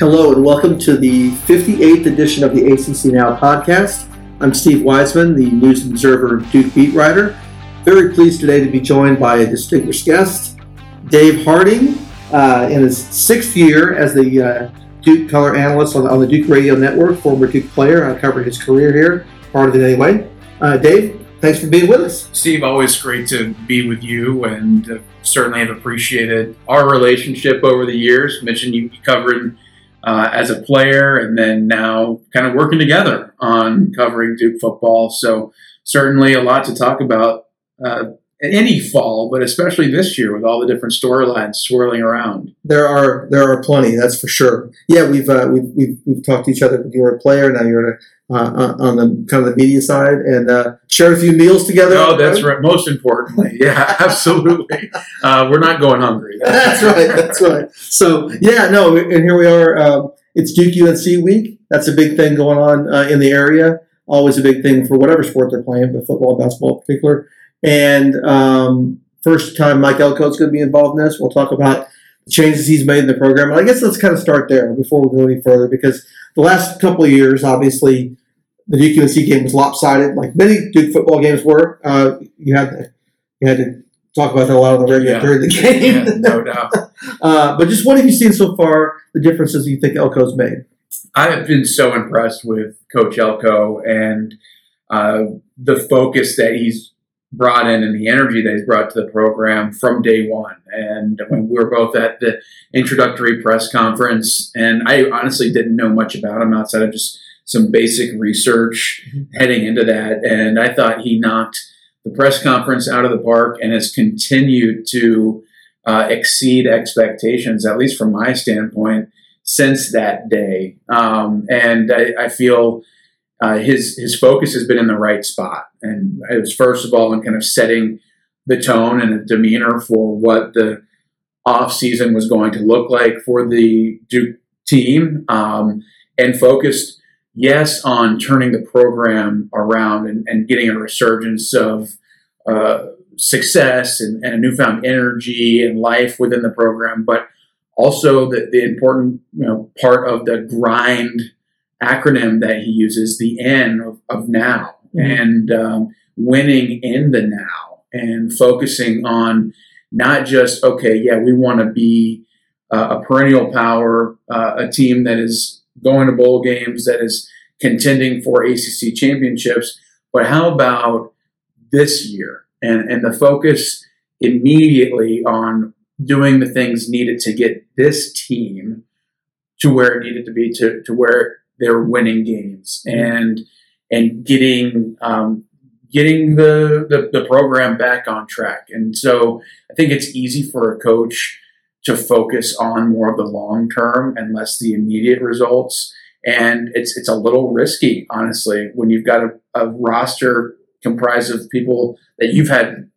Hello and welcome to the 58th edition of the ACC Now podcast. I'm Steve Wiseman, the News and Observer Duke beat writer. Very pleased today to be joined by a distinguished guest, Dave Harding, uh, in his sixth year as the uh, Duke color analyst on, on, the Duke Radio Network, former Duke player. I covered his career here, part of it anyway. Uh, Dave, thanks for being with us. Steve, always great to be with you and uh, certainly have appreciated our relationship over the years. Mentioned you covered uh, as a player and then now kind of working together on covering Duke football. So, certainly a lot to talk about uh, any fall, but especially this year with all the different storylines swirling around. There are there are plenty, that's for sure. Yeah, we've uh, we've, we've, we've talked to each other. You were a player, now you're a, uh, on the kind of the media side, and uh, shared a few meals together. Oh, that's right. Most importantly, yeah, absolutely. Uh, we're not going hungry. That's, right. That's right. So yeah, no, and here we are. Um, it's Duke UNC week. That's a big thing going on uh, in the area. Always a big thing for whatever sport they're playing, but football, basketball in particular. And um, first time Mike Elko is going to be involved in this. We'll talk about the changes he's made in the program. And I guess let's kind of start there before we go any further, because the last couple of years, obviously, the Duke UNC game was lopsided, like many Duke football games were. Uh, you had to, you had to talk about that a lot on the radio yeah. during the game, yeah, no doubt. uh, but just what have you seen so far? The differences you think Elko's made? I have been so impressed with Coach Elko and uh, the focus that he's brought in and the energy that he's brought to the program from day one. And when we were both at the introductory press conference, and I honestly didn't know much about him outside of just some basic research mm-hmm. heading into that. And I thought he knocked the press conference out of the park and has continued to uh, exceed expectations, at least from my standpoint, since that day. Um, and I, I feel uh, his his focus has been in the right spot, and it was first of all in kind of setting the tone and the demeanor for what the off season was going to look like for the Duke team, um, and focused yes on turning the program around and, and getting a resurgence of uh, success and, and, a newfound energy and life within the program, but also the, the important you know part of the grind acronym that he uses, the N of, of now, mm-hmm. and um, winning in the now, and focusing on not just okay, yeah, we want to be uh, a perennial power, uh, a team that is going to bowl games, that is contending for ACC championships, but how about this year and and the focus immediately on doing the things needed to get this team to where it needed to be to, to where they're winning games and and getting um, getting the, the, the program back on track. And so I think it's easy for a coach to focus on more of the long term and less the immediate results. And it's it's a little risky, honestly, when you've got a, a roster comprised of people that you've had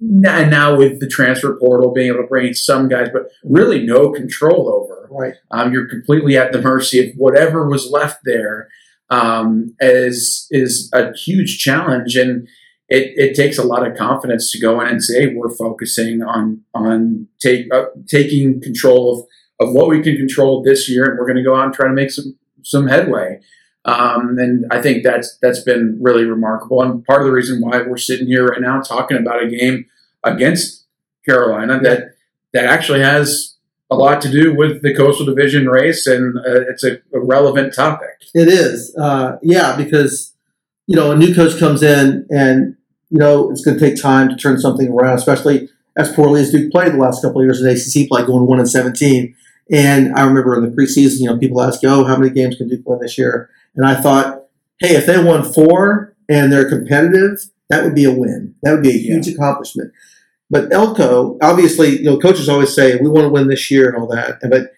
and now with the transfer portal being able to bring in some guys, but really no control over. Right. Um, you're completely at the mercy of whatever was left there. Um, is is a huge challenge, and it, it takes a lot of confidence to go in and say we're focusing on on take uh, taking control of, of what we can control this year, and we're going to go out and try to make some some headway. Um, and I think that's that's been really remarkable, and part of the reason why we're sitting here right now talking about a game against Carolina that that actually has a lot to do with the Coastal Division race, and uh, it's a, a, relevant topic. It is, uh, yeah, because you know a new coach comes in, and you know it's going to take time to turn something around, especially as poorly as Duke played the last couple of years in ACC play, going one and seventeen. And I remember in the preseason, you know, people ask, "Oh, how many games can Duke win this year?" And I thought, hey, if they won four and they're competitive, that would be a win. That would be a huge yeah. accomplishment. But Elko, obviously, you know, coaches always say we want to win this year and all that. But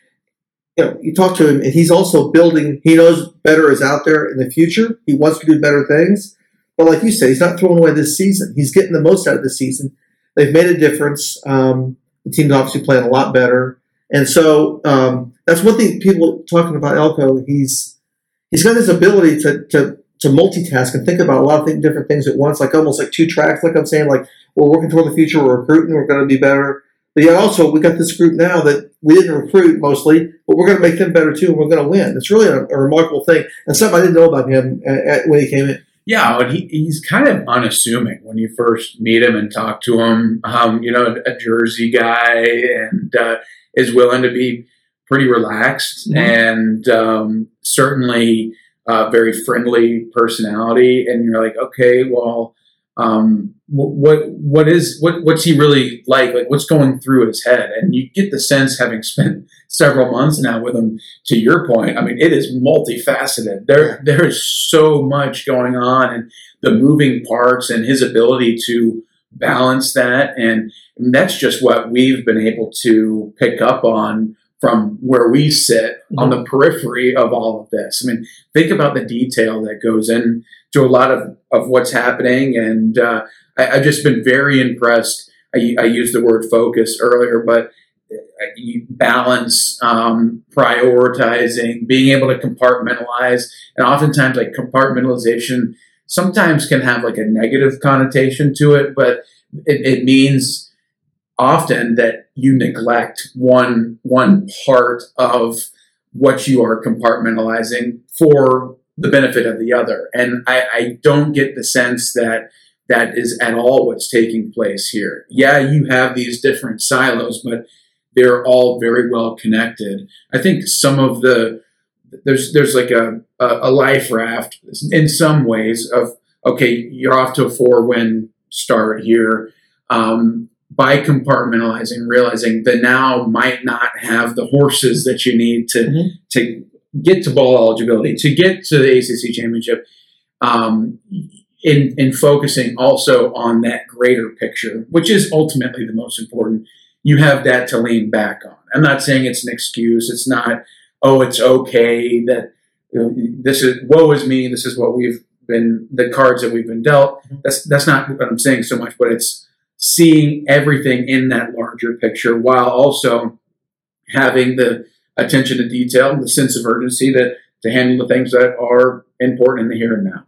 you know, you talk to him, and he's also building. He knows better is out there in the future. He wants to do better things. But like you said, he's not throwing away this season. He's getting the most out of the season. They've made a difference. Um, the team's obviously playing a lot better, and so um, that's one thing people talking about Elko. He's he's got this ability to to to multitask and think about a lot of different things at once, like almost like two tracks. Like I'm saying, like we're working toward the future, we're recruiting, we're going to be better, But yet also we got this group now that we didn't recruit mostly, but we're going to make them better too, and we're going to win. It's really a, a remarkable thing, and something I didn't know about him at, at, when he came in. Yeah, and he, he's kind of unassuming when you first meet him and talk to him. Um, you know, a, Jersey guy, and uh, is willing to be pretty relaxed mm-hmm. and um, certainly uh, very friendly personality. And you're like, okay, well, um, what what is what what's he really like? Like what's going through his head? And you get the sense, having spent several months now with him. To your point, I mean, it is multifaceted. There there is so much going on, and the moving parts, and his ability to balance that, and that's just what we've been able to pick up on from where we sit mm-hmm. on the periphery of all of this. I mean, think about the detail that goes into a lot of, of what's happening. And uh, I, have just been very impressed. I, I, used the word focus earlier, but uh, balance, um, prioritizing, being able to compartmentalize. And oftentimes, like compartmentalization sometimes can have like a negative connotation to it, but it, it means often that you neglect one one part of what you are compartmentalizing for the benefit of the other. And I, I don't get the sense that that is at all what's taking place here. Yeah, you have these different silos, but they're all very well connected. I think some of the there's there's like a, a, life raft in some ways of okay, you're off to a four win start here. Um, by compartmentalizing, realizing that now might not have the horses that you need to mm-hmm. to get to bowl eligibility, to get to the ACC championship, um, in in focusing also on that greater picture, which is ultimately the most important. You have that to lean back on. I'm not saying it's an excuse. It's not. Oh, it's okay that you know, this is woe is me. This is what we've been the cards that we've been dealt. Mm-hmm. That's that's not what I'm saying so much, but it's seeing everything in that larger picture while also having the attention to detail, and the sense of urgency to, to handle the things that are important in the here and now.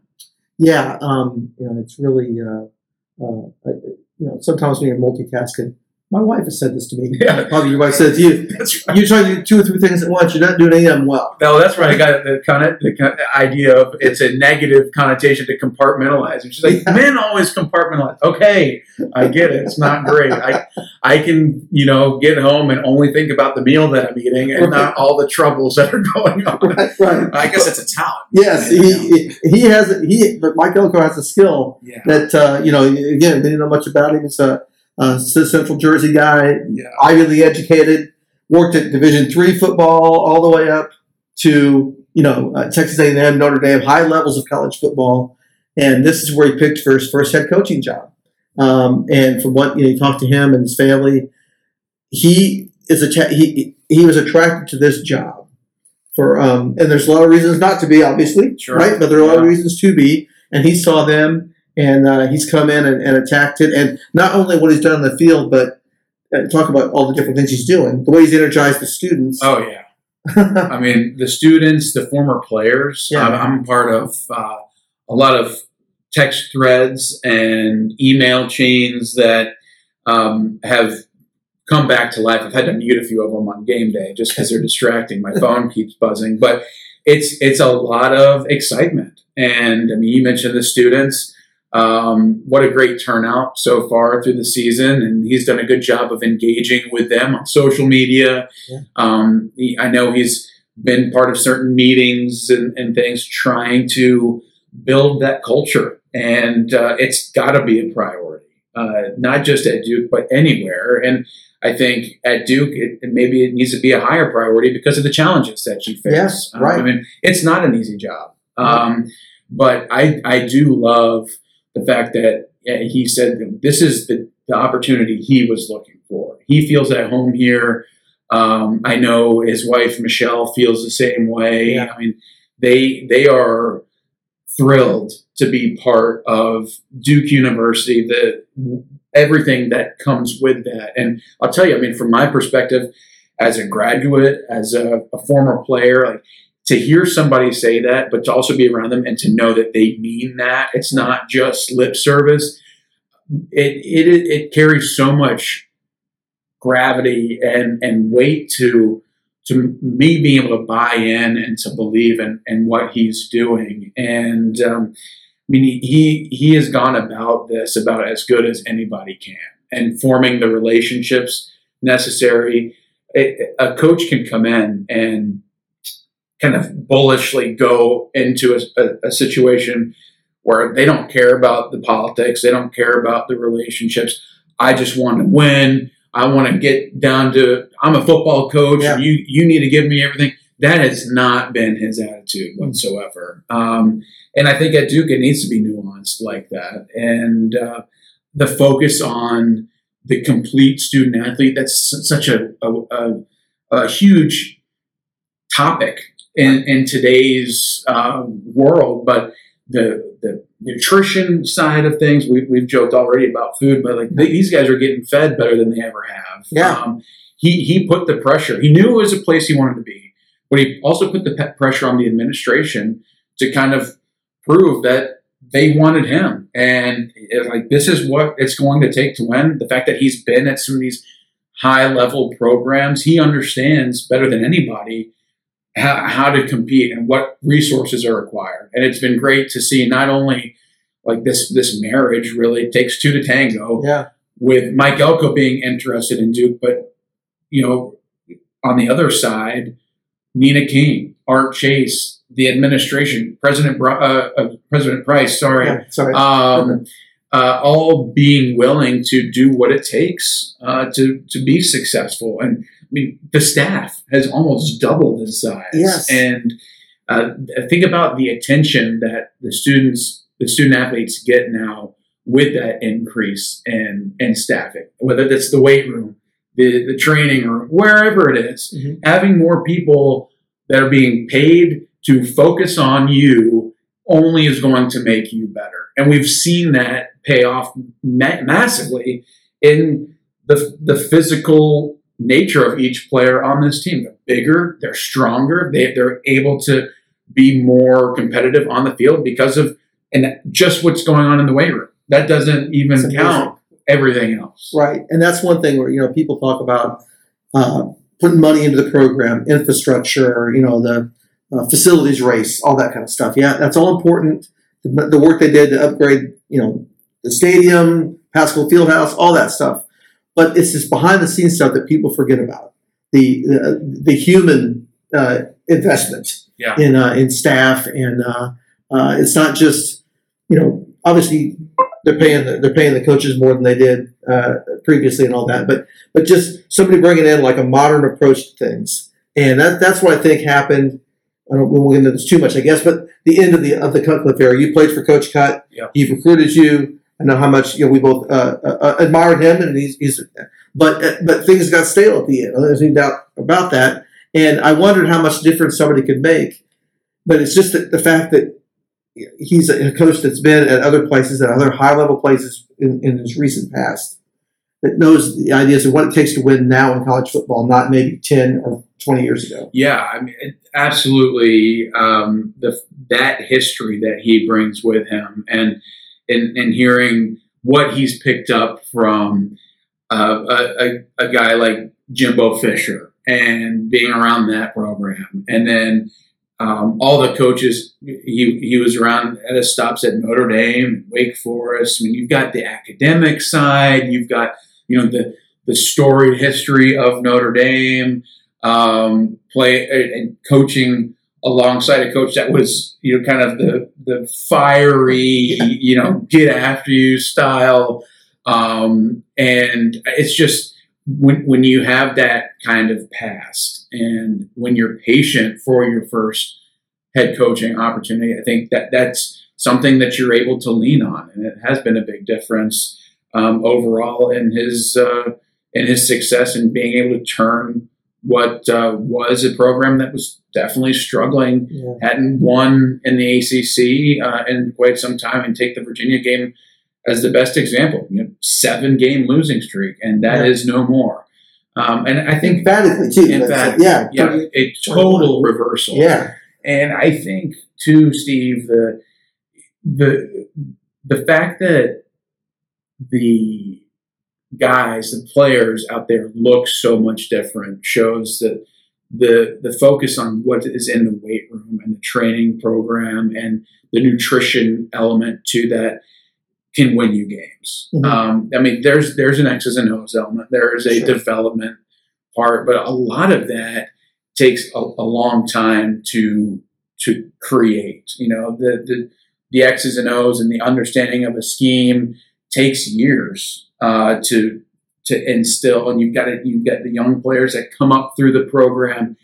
Yeah, um, you know, it's really, uh, uh, you know, sometimes when you're multitasking, my wife has said this to me. Yeah. Probably your wife said to you. That's right. You try to do two or three things at once. You're not doing any of them well. No, that's right. I got the kind of the idea of it's a negative connotation to compartmentalize. It's like yeah. men always compartmentalize. Okay, I get it. It's not great. I I can you know get home and only think about the meal that I'm eating and right. not all the troubles that are going on. Right. right. I guess it's a talent. Yes, he, he has he. But Mike Elko has a skill yeah. that uh, you know. Again, didn't know much about him. It's a uh, Central Jersey guy, yeah. Ivy League educated, worked at Division three football all the way up to you know uh, Texas A&M, Notre Dame, high levels of college football, and this is where he picked for his first head coaching job. Um, and from what you know, you talked to him and his family, he is a he he was attracted to this job for um, and there's a lot of reasons not to be, obviously, sure. right? But there are a lot yeah. of reasons to be, and he saw them and uh, he's come in and, and, attacked it. And not only what he's done in the field, but uh, talk about all the different things he's doing. The way he's energized the students. Oh yeah, I mean the students, the former players. Yeah. I'm, I'm part of uh, a lot of text threads and email chains that um, have come back to life. I've had to mute a few of them on game day just because they're distracting. My phone keeps buzzing, but it's it's a lot of excitement. And I mean, you mentioned the students. Um, what a great turnout so far through the season, and he's done a good job of engaging with them on social media. Yeah. Um, he, I know he's been part of certain meetings and, and things trying to build that culture, and uh, it's got to be a priority, uh, not just at Duke, but anywhere. And I think at Duke, it, maybe it needs to be a higher priority because of the challenges that you face. Yeah, right. Um, I mean, it's not an easy job. Um, but I, I do love the fact that he said this is the, the opportunity he was looking for. He feels at home here. Um, I know his wife Michelle feels the same way. Yeah. I mean, they they are thrilled to be part of Duke University. The everything that comes with that, and I'll tell you, I mean, from my perspective, as a graduate, as a, a former player, like to hear somebody say that, but to also be around them and to know that they mean that it's not just lip service. It it it carries so much gravity and and weight to to me being able to buy in and to believe in, in what he's doing. And um, I mean, he he has gone about this about as good as anybody can, and forming the relationships necessary. A, a coach can come in and kind of bullishly go into a, a, a situation where they don't care about the politics, they don't care about the relationships. I just want to win. I want to get down to I'm a football coach. Yeah. You you need to give me everything. That has not been his attitude whatsoever. Um, and I think at Duke it needs to be nuanced like that. And uh, the focus on the complete student athlete that's such a, a, a, a huge topic in, in today's um, world. But the the nutrition side of things, we, we've joked already about food, but like these guys are getting fed better than they ever have. Yeah. Um, he he put the pressure. He knew it was a place he wanted to be, but he also put the pressure on the administration to kind of prove that they wanted him. And it, like this is what it's going to take to win. The fact that he's been at some of these high level programs, he understands better than anybody how, how to compete and what resources are required. And it's been great to see not only like this this marriage really takes two to tango Yeah. with Mike Elko being interested in Duke, but you know, on the other side, Nina King, Art Chase, the administration, President uh, uh, President Price, sorry, yeah. Sorry. um, uh, all being willing to do what it takes uh, to to be successful. And mean, the staff has almost doubled in size. Yes. And uh, think about the attention that the students, the student athletes get now with that increase in in staffing, whether that's the weight room, the the training, or wherever it is Mhm. having more people that are being paid to focus on you only is going to make you better. And we've seen that pay off ma- massively in the, the physical nature of each player on this team. They're bigger, they're stronger, they, they're able to be more competitive on the field because of and just what's going on in the weight room. That doesn't even count everything else. Right, and that's one thing where you know people talk about uh, putting money into the program, infrastructure, you know, the uh, facilities race, all that kind of stuff. Yeah, that's all important. The, the work they did to upgrade, you know, the stadium, Pascal Fieldhouse, all that stuff. But it's this behind the scenes stuff that people forget about. The the, the human uh, investment Yeah. in uh, in staff, and uh, uh, it's not just you know obviously they're paying the, they're paying the coaches more than they did uh, previously and all that, but but just somebody bringing in like a modern approach to things, and that that's what I think happened. I don't we won't get into this too much, I guess, but the end of the of the Cutcliffe era. You played for Coach Cut. Yep. He recruited you. I know how much you know we both uh, uh, uh, admired him, and he's, he's but uh, but things got stale at the end. There's no doubt about that. And I wondered how much difference somebody could make. But it's just the, fact that he's a coach that's been at other places, at other high level places in, in his recent past, that knows the ideas of what it takes to win now in college football, not maybe 10 or 20 years ago. Yeah, I mean, absolutely. Um, the that history that he brings with him, and and, and hearing what he's picked up from uh, a, a, a guy like Jimbo Fisher, and being around that program, and then um, all the coaches he he was around at his stops at Notre Dame, Wake Forest. I mean, you've got the academic side, you've got you know the the storied history of Notre Dame um, play and coaching alongside a coach that was you know kind of the the fiery you know get after you style. Um, and it's just when when you have that kind of past and when you're patient for your first head coaching opportunity I think that that's something that you're able to lean on. And it has been a big difference um, overall in his uh, in his success in being able to turn what uh, was a program that was definitely struggling, Yeah. hadn't won in the ACC uh, in quite some time, and take the Virginia game as the best example. You know, seven game losing streak, and that is Yeah. no more. Um, and I think, Emphatically, too. Yeah. yeah, a total reversal. Yeah. And I think too, Steve, the the the fact that the guys, the players out there look so much different. Shows that the the focus on what is in the weight room and the training program and the nutrition element to that can win you games. Mhm. Um, I mean, there's there's an X's and O's element. There is a Sure. development part, but a lot of that takes a, a long time to to create. You know, the the the X's and O's and the understanding of a scheme takes years uh, to to instill, and you've got to you get the young players that come up through the program.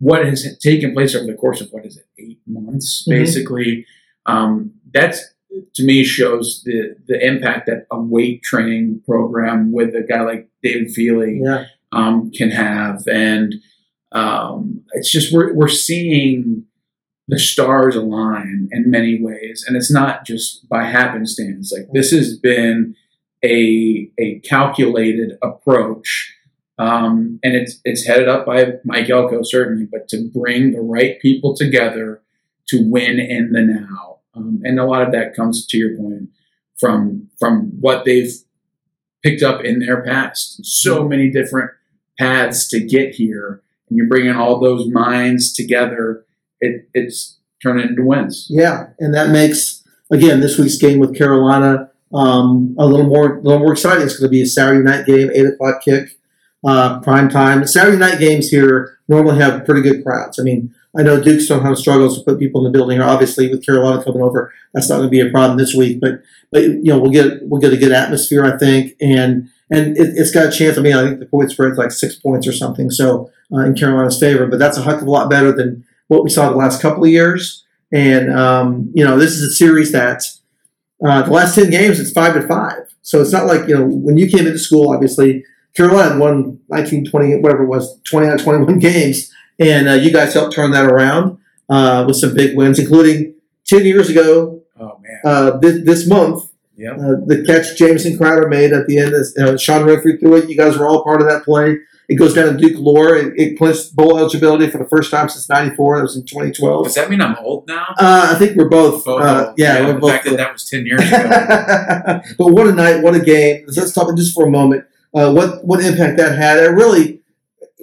What has taken place over the course of what is it, eight months, Mhm. basically? Um, that's to me shows the the impact that a weight training program with a guy like David Feeley Yeah. um, can have, and um, it's just we're we're seeing the stars align in many ways, and it's not just by happenstance. Like this has been a a calculated approach, um, and it's it's headed up by Mike Elko certainly, but to bring the right people together to win in the now, um, and a lot of that comes to your point from from what they've picked up in their past. So many different paths to get here, and you're bringing all those minds together. It, it's turning into wins. Yeah, and that makes again this week's game with Carolina um, a little more a little more exciting. It's going to be a Saturday night game, eight o'clock kick, uh, prime time. Saturday night games here normally have pretty good crowds. I mean, I know Duke sometimes struggles to put people in the building. Obviously, with Carolina coming over, that's not going to be a problem this week. But but you know we'll get we'll get a good atmosphere, I think, and and it, it's got a chance. I mean, I think the point spread's like six points or something, so uh, in Carolina's favor. But that's a heck of a lot better than what we saw the last couple of years. And um, you know, this is a series that uh, the last ten games it's five to five. So it's not like you know when you came into school. Obviously, Carolina won 19, 20, whatever it was, twenty out of twenty one games, and uh, you guys helped turn that around uh, with some big wins, including ten years ago Oh man, uh, this, this month. Yep. Uh, the catch Jamison Crowder made at the end, uh, Sean Renfree threw it. You guys were all part of that play. It goes down to Duke lore. It, it clinched bowl eligibility for the first time since '94. That was in 2012. does that mean I'm old now? Uh, I think we're both. Both Uh, old. yeah, we're the both. fact that that was ten years ago. but what a night! What a game! Let's talk just for a moment. Uh, what what impact that had? It really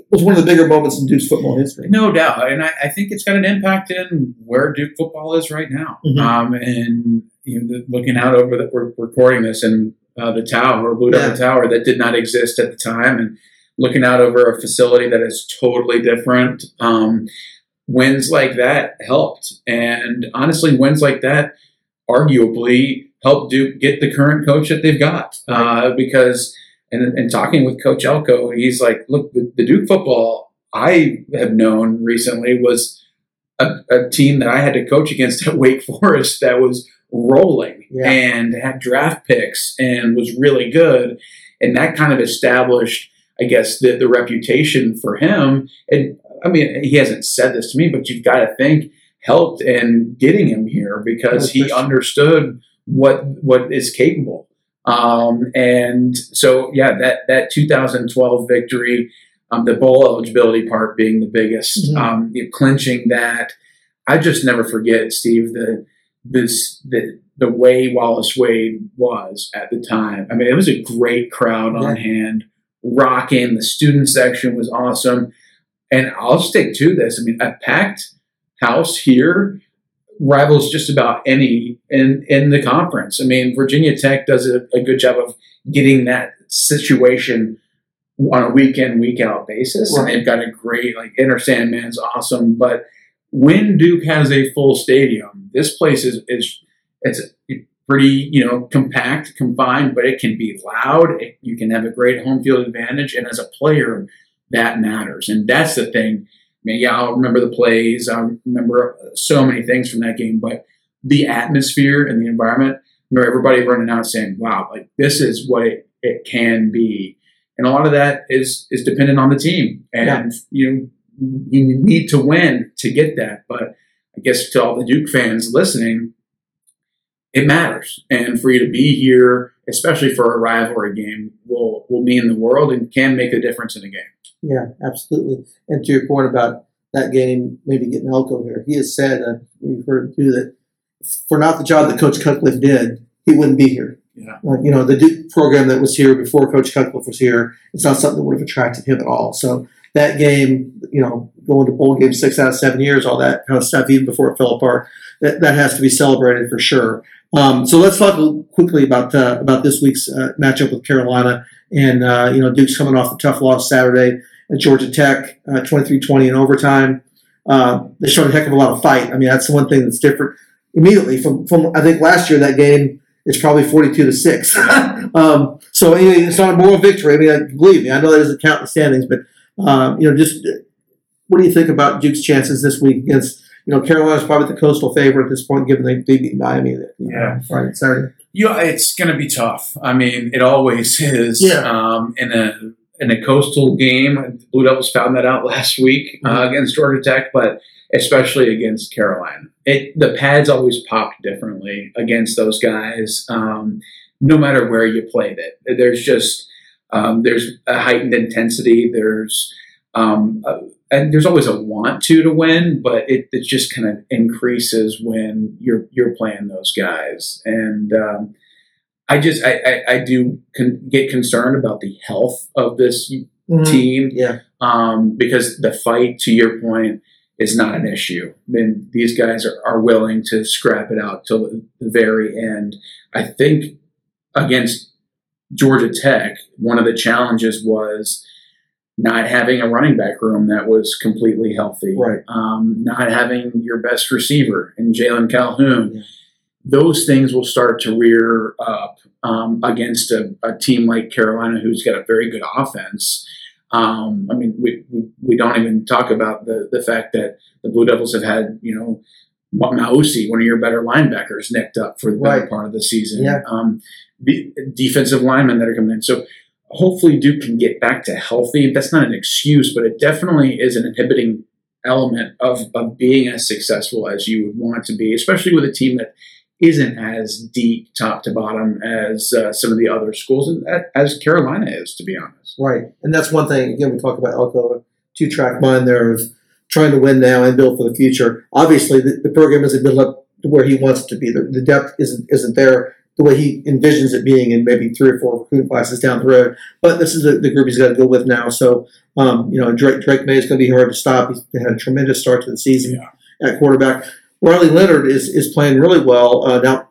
was one of the bigger moments in Duke's football history. No doubt, and I, I think it's got an impact in where Duke football is right now. Mhm. Um, and you know, the, looking out over that, we're recording this in uh, the tower, or Blue Devil Yeah. Tower, that did not exist at the time, and looking out over a facility that is totally different. Um, wins like that helped, and honestly, wins like that arguably helped Duke get the current coach that they've got uh, because. And, and talking with Coach Elko, he's like, look, the, the Duke football I have known recently was a, a team that I had to coach against at Wake Forest that was rolling Yeah. and had draft picks and was really good. And that kind of established, I guess, the, the reputation for him. And I mean, he hasn't said this to me, but you've got to think helped in getting him here because he understood what what is capable. Um, and so, yeah, that that 2012 victory, um, the bowl eligibility part being the biggest, Mhm. um, you know, clinching that. I just never forget, Steve, the this the the way Wallace Wade was at the time. I mean, it was a great crowd on hand, rocking. The student section was awesome, and I'll stick to this. I mean, a packed house here rivals just about any in in the conference. I mean, Virginia Tech does a, a good job of getting that situation on a weekend, week out basis, and they've got a great like Enter Sandman's awesome. But when Duke has a full stadium, this place is is it's pretty you know compact, confined, but it can be loud. It, you can have a great home field advantage, and as a player, that matters, and that's the thing. I mean, yeah, I'll remember the plays. I remember uh, so many things from that game, but the atmosphere and the environment. I remember everybody running out saying, "Wow, like this is what it, it can be," and a lot of that is is dependent on the team, and you you need to win to get that. But I guess to all the Duke fans listening, it matters, and for you to be here, especially for a rivalry game, will will mean the world and can make a difference in a game. Yeah, absolutely. And to your point about that game, maybe getting Elko here, he has said, uh, we've heard too, that for not the job that Coach Cutcliffe did, he wouldn't be here. Yeah. Uh, you know, the Duke program that was here before Coach Cutcliffe was here, it's not something that would have attracted him at all. So that game, you know, going to bowl game six out of seven years, all that kind of stuff, even before it fell apart, that, that has to be celebrated for sure. Um, so let's talk quickly about uh, about this week's uh, matchup with Carolina. And, uh, you know, Duke's coming off a tough loss Saturday at Georgia Tech, uh, 23-20 in overtime. Uh, they showed a heck of a lot of fight. I mean, that's the one thing that's different immediately from, from I think last year that game is probably 42 to 6. um, so anyway, it's not a moral victory. I mean, believe me, I know that doesn't count in the standings, but, um, you know, just what do you think about Duke's chances this week against, you know, Carolina's probably the coastal favorite at this point, given they, beat Miami. Yeah. Friday, Saturday. Yeah, it's going to be tough. I mean, it always is. Yeah. Um, in a in a coastal game, Blue Devils found that out last week uh, mm-hmm. against Georgia Tech, but especially against Carolina, it the pads always popped differently against those guys. Um, no matter where you played it, there's just um, there's a heightened intensity. There's um, a, and there's always a want to to win, but it, it just kind of increases when you're you're playing those guys. And um, I just I, I, I do con- get concerned about the health of this mm-hmm. team. Yeah, um, because the fight, to your point, is not an issue. I mean, these guys are, are willing to scrap it out till the very end. I think against Georgia Tech, one of the challenges was not having a running back room that was completely healthy, right? Um, not having your best receiver in Jalon Calhoun. Yeah. Those things will start to rear up um, against a, a, team like Carolina, who's got a very good offense. Um, I mean, we, we, we don't even talk about the the fact that the Blue Devils have had you know Mausi, one of your better linebackers, nicked up for the better right. part of the season. Yeah. Um, defensive linemen that are coming in. So hopefully Duke can get back to healthy. That's not an excuse, but it definitely is an inhibiting element of, of being as successful as you would want to be, especially with a team that isn't as deep top to bottom as uh, some of the other schools, and as Carolina is, to be honest. Right, and that's one thing. Again, we talk about Elko, two track mind there of trying to win now and build for the future. Obviously, the, the program isn't built up to where he wants it to be. The, the depth isn't isn't there the way he envisions it being in maybe three or four recruiting classes down the road. But this is the, the group he's got to go with now. So, um, you know, Drake, Drake Maye is going to be hard to stop. He's had a tremendous start to the season yeah. at quarterback. Riley Leonard is, is playing really well. Uh, now,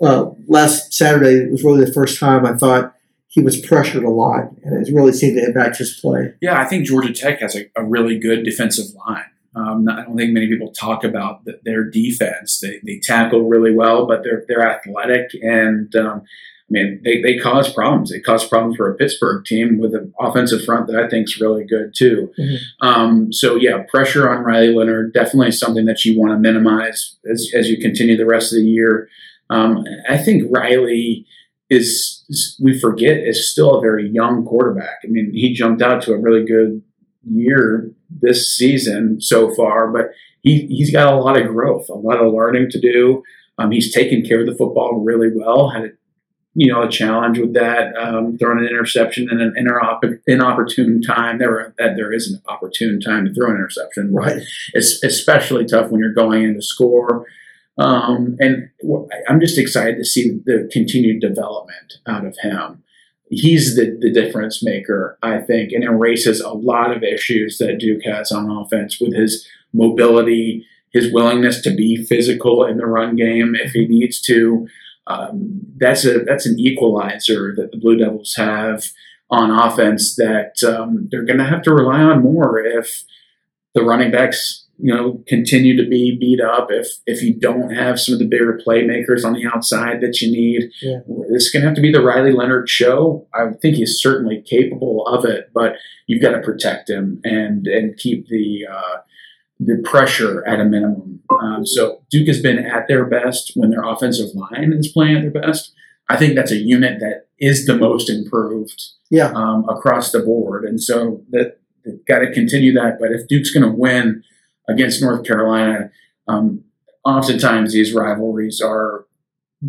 uh, last Saturday was really the first time I thought he was pressured a lot, and it really seemed to impact his play. Yeah, I think Georgia Tech has a, a really good defensive line. Um, I don't think many people talk about the, their defense. They, they tackle really well, but they're they're athletic and um, I mean they, they cause problems. They cause problems for a Pittsburgh team with an offensive front that I think is really good too. Mm-hmm. Um, so yeah, pressure on Riley Leonard definitely something that you want to minimize as as you continue the rest of the year. Um, I think Riley is we forget is still a very young quarterback. I mean, he jumped out to a really good year this season so far, but he, he's got a lot of growth, a lot of learning to do. Um, he's taken care of the football really well. Had a, you know a challenge with that, um, throwing an interception in an inopportune time. There, that there is an opportune time to throw an interception, right? It's especially tough when you're going in to score. Um, and I'm just excited to see the continued development out of him he's the, the difference maker, I think, and erases a lot of issues that Duke has on offense with his mobility, his willingness to be physical in the run game if he needs to. Um, that's a that's an equalizer that the Blue Devils have on offense that um, they're going to have to rely on more if the running backs you know continue to be beat up. If if you don't have some of the bigger playmakers on the outside that you need yeah. it's going to have to be the riley leonard show. I think he's certainly capable of it but you've got to protect him and and keep the uh, the pressure at a minimum. Um, so duke has been at their best when their offensive line is playing at their best. I think that's a unit that is the most improved yeah. um, across the board. And so that got to continue that. But if duke's going to win against North Carolina, um, oftentimes these rivalries are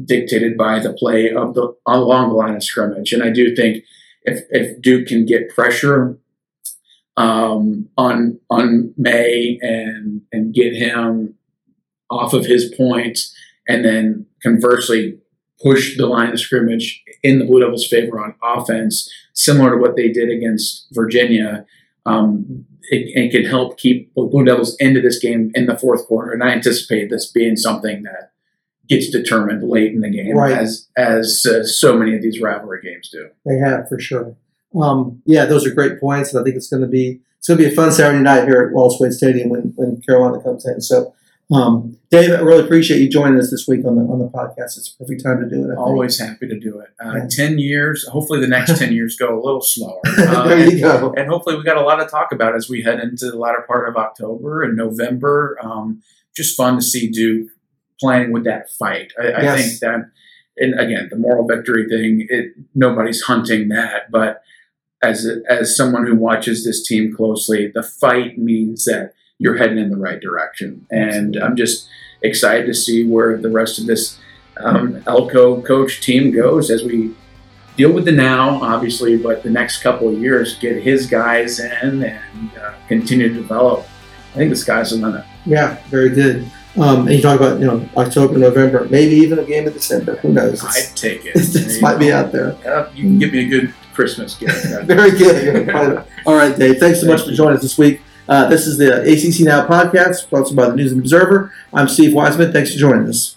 dictated by the play of the along the line of scrimmage. And I do think if, if Duke can get pressure um, on on Maye and and get him off of his points, and then conversely push the line of scrimmage in the Blue Devils' favor on offense, similar to what they did against Virginia. Um, it, it can help keep the Blue Devils into this game in the fourth quarter, and I anticipate this being something that gets determined late in the game, Right. as as uh, so many of these rivalry games do. They have for sure. Um, yeah, those are great points, and I think it's going to be it's going to be a fun Saturday night here at Wallace Wade Stadium when, when Carolina comes in. So, um, Dave, I really appreciate you joining us this week on the on the podcast. It's a perfect time to do it. I think. Always happy to do it. Uh, Yeah. Ten years. Hopefully, the next ten years go a little slower. Uh, there you go. and hopefully we got a lot to talk about as we head into the latter part of October and November. Um, just fun to see Duke playing with that fight. I, I Yes. think that, and again, the moral victory thing, it, nobody's hunting that, but as a, as someone who watches this team closely, the fight means that you're heading in the right direction, and I'm just excited to see where the rest of this um, Elko coach team goes as we deal with the now, obviously, but the next couple of years, get his guys in and uh, continue to develop. I think the sky's the limit. Yeah, very good. Um, and you talk about you know October, November, maybe even a game in December. Who knows? It's, I'd take it. it might be out there. Uh, you can give me a good Christmas gift. Very good. All right, Dave. Thanks so much for joining us this week. Uh, this is the ACC Now podcast, sponsored by the News and Observer. I'm Steve Wiseman. Thanks for joining us.